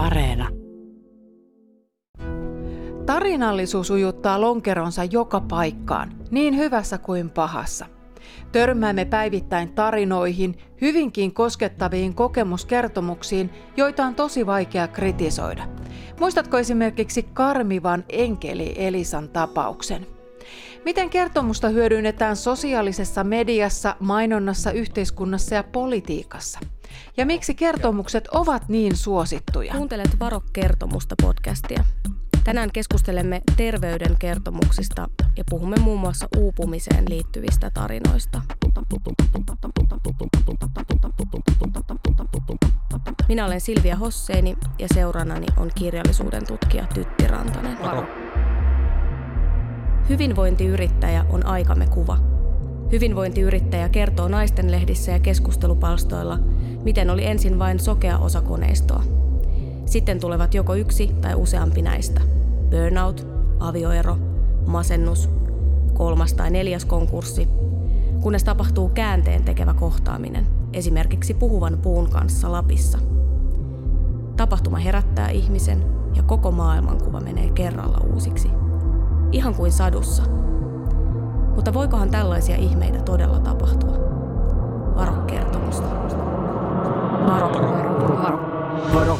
Areena. Tarinallisuus ujuttaa lonkeronsa joka paikkaan, niin hyvässä kuin pahassa. Törmäämme päivittäin tarinoihin, hyvinkin koskettaviin kokemuskertomuksiin, joita on tosi vaikea kritisoida. Muistatko esimerkiksi karmivan enkeli Elisan tapauksen? Miten kertomusta hyödynnetään sosiaalisessa mediassa, mainonnassa, yhteiskunnassa ja politiikassa? Ja miksi kertomukset ovat niin suosittuja? Kuuntelet Varo kertomusta podcastia. Tänään keskustelemme terveyden kertomuksista ja puhumme muun muassa uupumiseen liittyvistä tarinoista. Minä olen Silvia Hosseini ja seurannani on kirjallisuuden tutkija Tytti Rantanen. Varo. Hyvinvointiyrittäjä on aikamme kuva. Hyvinvointiyrittäjä kertoo naistenlehdissä ja keskustelupalstoilla, miten oli ensin vain sokea osa koneistoa. Sitten tulevat joko yksi tai useampi näistä. Burnout, avioero, masennus, kolmas tai neljäs konkurssi, kunnes tapahtuu käänteen tekevä kohtaaminen, esimerkiksi puhuvan puun kanssa Lapissa. Tapahtuma herättää ihmisen ja koko maailmankuva menee kerralla uusiksi. Ihan kuin sadussa. Mutta voikohan tällaisia ihmeitä todella tapahtua? Varo kertomusta. Varo, varo, varo. Varo.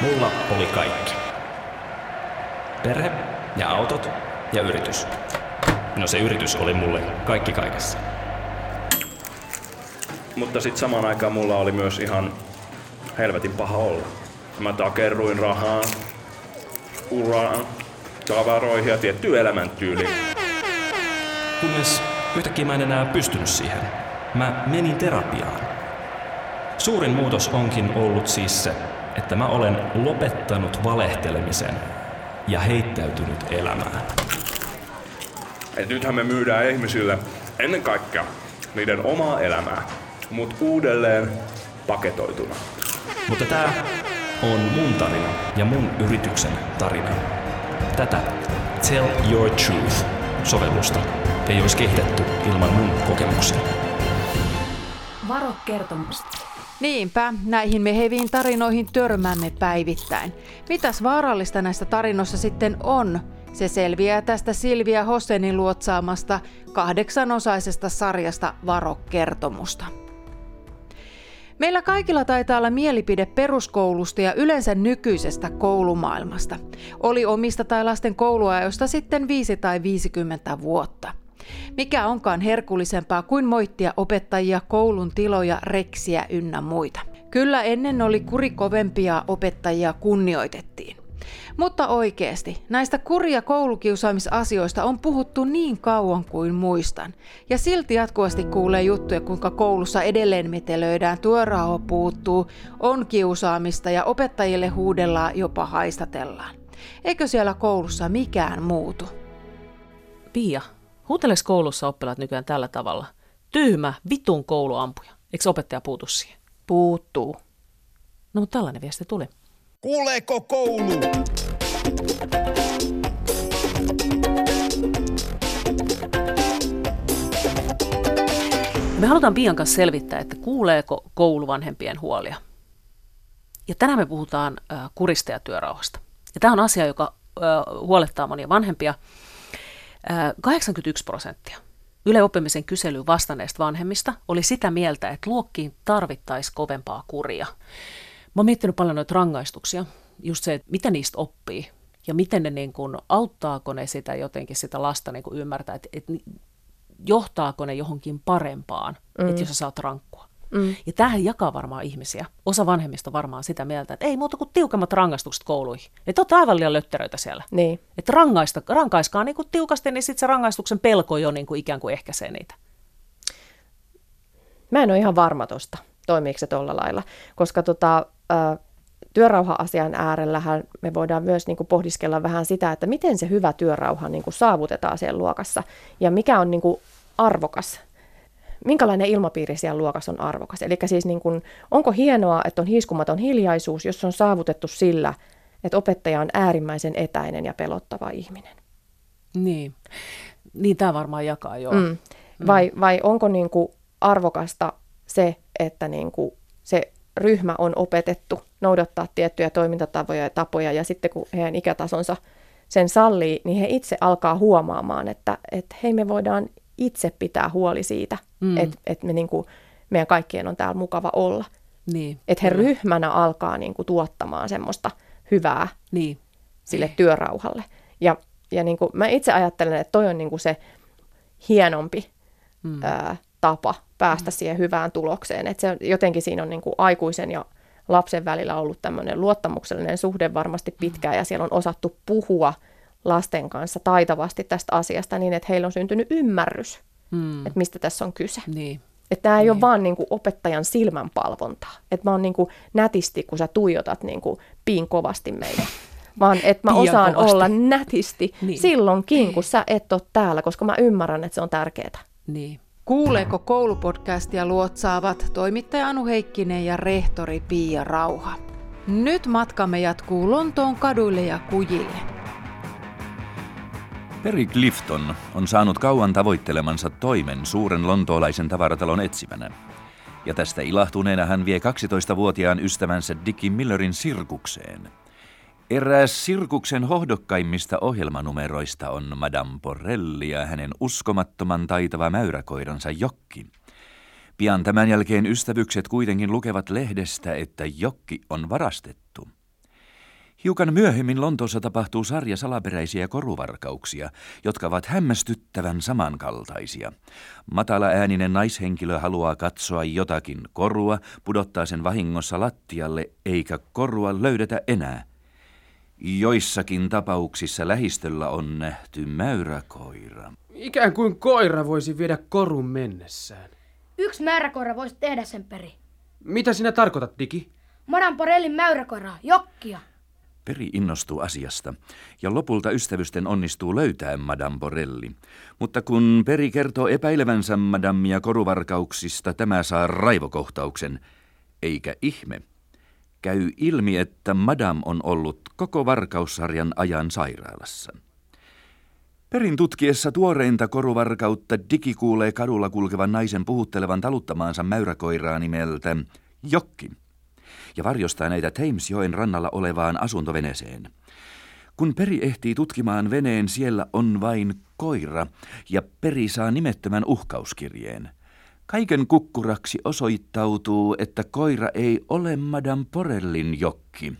Mulla oli kaikki. Perhe ja autot ja yritys. No se yritys oli mulle kaikki kaikessa. Mutta sitten samaan aikaan mulla oli myös ihan helvetin paha olla. Mä takerruin rahaa, uraan, tavaroihin ja tiettyyn elämäntyyliin. Kunnes yhtäkkiä mä en enää pystynyt siihen. Mä menin terapiaan. Suurin muutos onkin ollut siis se, että mä olen lopettanut valehtelemisen ja heittäytynyt elämään. Et nythän me myydään ihmisille ennen kaikkea niiden omaa elämää, mutta uudelleen paketoituna. Mutta tää on mun tarina ja mun yrityksen tarina. Tätä Tell Your Truth sovellusta ei olisi kehitetty ilman mun kokemuksia. Varo kertomusta. Niinpä, näihin meheviin tarinoihin törmäämme päivittäin. Mitäs vaarallista näistä tarinoissa sitten on? Se selviää tästä Silvia Hossenin luotsaamasta kahdeksanosaisesta sarjasta Varo-kertomusta. Meillä kaikilla taitaa olla mielipide peruskoulusta ja yleensä nykyisestä koulumaailmasta. Oli omista tai lasten kouluajoista sitten 5 tai 50 vuotta. Mikä onkaan herkullisempaa kuin moittia opettajia, koulun tiloja, reksiä ynnä muita. Kyllä ennen oli kuri kovempia opettajia kunnioitettiin. Mutta oikeasti, näistä kurja koulukiusaamisasioista on puhuttu niin kauan kuin muistan. Ja silti jatkuvasti kuulee juttuja, kuinka koulussa edelleen metelöidään, työrauha puuttuu, on kiusaamista ja opettajille huudellaan, jopa haistatellaan. Eikö siellä koulussa mikään muutu? Pia, huuteleeko koulussa oppilaat nykyään tällä tavalla? Tyhmä, vitun kouluampuja. Eikö opettaja puutu siihen? Puuttuu. No, mutta tällainen viesti tuli. Kuuleeko koulu? Me halutaan Pian kanssa selvittää, että kuuleeko koulu vanhempien huolia. Ja tänään me puhutaan kurista ja työrauhasta. Ja tämä on asia, joka huolettaa monia vanhempia. Äh, 81 prosenttia Yle Oppimisen kyselyyn vastanneista vanhemmista oli sitä mieltä, että luokkiin tarvittaisiin kovempaa kuria. Mä oon miettinyt paljon noita rangaistuksia, just se, että mitä niistä oppii ja miten ne niin kuin, auttaako ne sitä jotenkin sitä lasta niin kuin ymmärtää, että, että johtaako ne johonkin parempaan, mm. että jos sä saat rankkua. Mm. Ja tämähän jakaa varmaan ihmisiä. Osa vanhemmista varmaan sitä mieltä, että ei muuta kuin tiukemmat rangaistukset kouluihin. Että olette aivan liian lötteröitä siellä. Niin. Että rangaista, rankaiskaa niin kuin tiukasti, niin sitten se rangaistuksen pelko jo niin kuin ikään kuin ehkäisee niitä. Mä en ole ihan varma tosta, toimiiko se tuolla lailla, koska tota, työrauha-asian äärellähän me voidaan myös niin kuin pohdiskella vähän sitä, että miten se hyvä työrauha niin kuin saavutetaan siellä luokassa ja mikä on niin kuin arvokas minkälainen ilmapiiri siellä luokassa on arvokas. Eli siis niin kuin, onko hienoa, että on hiiskumaton hiljaisuus, jos on saavutettu sillä, että opettaja on äärimmäisen etäinen ja pelottava ihminen. Niin, niin tämä varmaan jakaa jo. Mm. Vai, vai onko niin kuin arvokasta se, että niin kuin se ryhmä on opetettu noudattaa tiettyjä toimintatapoja ja tapoja, ja sitten kun heidän ikätasonsa sen sallii, niin he itse alkaa huomaamaan, että, että hei me voidaan itse pitää huoli siitä, mm. että, että me niin kuin, meidän kaikkien on täällä mukava olla. Niin, että he kyllä. ryhmänä alkaa niin kuin, tuottamaan semmoista hyvää niin. sille työrauhalle. Ja, ja niin kuin, mä itse ajattelen, että toi on niin kuin se hienompi mm. ää, tapa päästä mm. siihen hyvään tulokseen. Että se jotenkin siinä on niin kuin aikuisen ja lapsen välillä ollut tämmöinen luottamuksellinen suhde varmasti mm. pitkään ja siellä on osattu puhua lasten kanssa taitavasti tästä asiasta niin, että heillä on syntynyt ymmärrys, mm. että mistä tässä on kyse. Niin. Että tämä ei niin. ole vaan niin kuin opettajan silmänpalvontaa. Että mä oon niin kuin nätisti, kun sä tuijotat niin kuin piin kovasti meitä. Vaan että mä osaan kovasti. olla nätisti niin. silloinkin, kun sä et ole täällä, koska mä ymmärrän, että se on tärkeää. Niin. Kuuleeko koulupodcastia luotsaavat toimittaja Anu Heikkinen ja rehtori Pia Rauha. Nyt matkamme jatkuu Lontoon kaduille ja kujille. Perry Clifton on saanut kauan tavoittelemansa toimen suuren lontoolaisen tavaratalon etsimänä. Ja tästä ilahtuneena hän vie 12-vuotiaan ystävänsä Dickie Millerin sirkukseen – Eräs sirkuksen hohdokkaimmista ohjelmanumeroista on Madame Porrelli ja hänen uskomattoman taitava mäyräkoiransa Jokki. Pian tämän jälkeen ystävykset kuitenkin lukevat lehdestä, että Jokki on varastettu. Hiukan myöhemmin Lontoossa tapahtuu sarja salaperäisiä koruvarkauksia, jotka ovat hämmästyttävän samankaltaisia. Matala ääninen naishenkilö haluaa katsoa jotakin korua, pudottaa sen vahingossa lattialle, eikä korua löydetä enää – Joissakin tapauksissa lähistöllä on nähty mäyräkoira. Ikään kuin koira voisi viedä korun mennessään. Yksi mäyräkoira voisi tehdä sen peri. Mitä sinä tarkoitat, Diki? Madan Porellin mäyräkoiraa, Jokkia. Peri innostuu asiasta, ja lopulta ystävysten onnistuu löytää Madame Borelli. Mutta kun Peri kertoo epäilevänsä Madamia koruvarkauksista, tämä saa raivokohtauksen. Eikä ihme käy ilmi, että Madame on ollut koko varkaussarjan ajan sairaalassa. Perin tutkiessa tuoreinta koruvarkautta Diki kuulee kadulla kulkevan naisen puhuttelevan taluttamaansa mäyräkoiraa nimeltä Jokki ja varjostaa näitä Thamesjoen rannalla olevaan asuntoveneeseen. Kun Peri ehtii tutkimaan veneen, siellä on vain koira ja Peri saa nimettömän uhkauskirjeen – Kaiken kukkuraksi osoittautuu, että koira ei ole Madame Porellin jokki.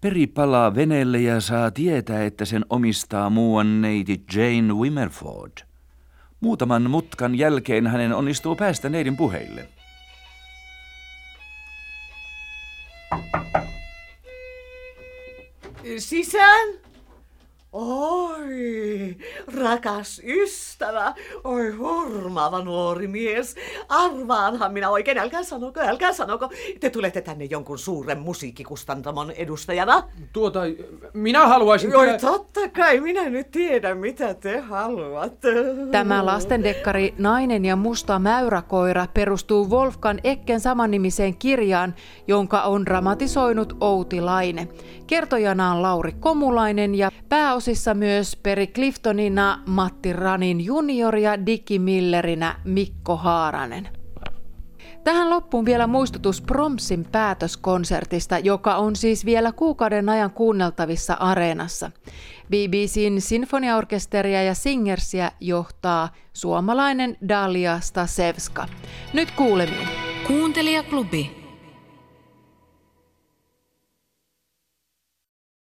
Peri palaa veneelle ja saa tietää, että sen omistaa muuan neiti Jane Wimmerford. Muutaman mutkan jälkeen hänen onnistuu päästä neidin puheille. Sisään! Oi, rakas ystävä, oi hurmaava nuori mies. Arvaanhan minä oikein, älkää sanoko, älkää sanoko. Te tulette tänne jonkun suuren musiikkikustantamon edustajana. Tuota, minä haluaisin Oi, kyllä... totta kai, minä nyt tiedän, mitä te haluatte. Tämä lastendekkari Nainen ja musta mäyräkoira perustuu Wolfgang Ecken samannimiseen kirjaan, jonka on dramatisoinut Outi Laine. Kertojana on Lauri Komulainen ja pääosissa myös Peri Cliftonina Matti Ranin junior ja Dicky Millerinä Mikko Haaranen. Tähän loppuun vielä muistutus Promsin päätöskonsertista, joka on siis vielä kuukauden ajan kuunneltavissa areenassa. BBCn sinfoniaorkesteria ja singersiä johtaa suomalainen Dalia Stasevska. Nyt kuulemiin. Kuuntelijaklubi.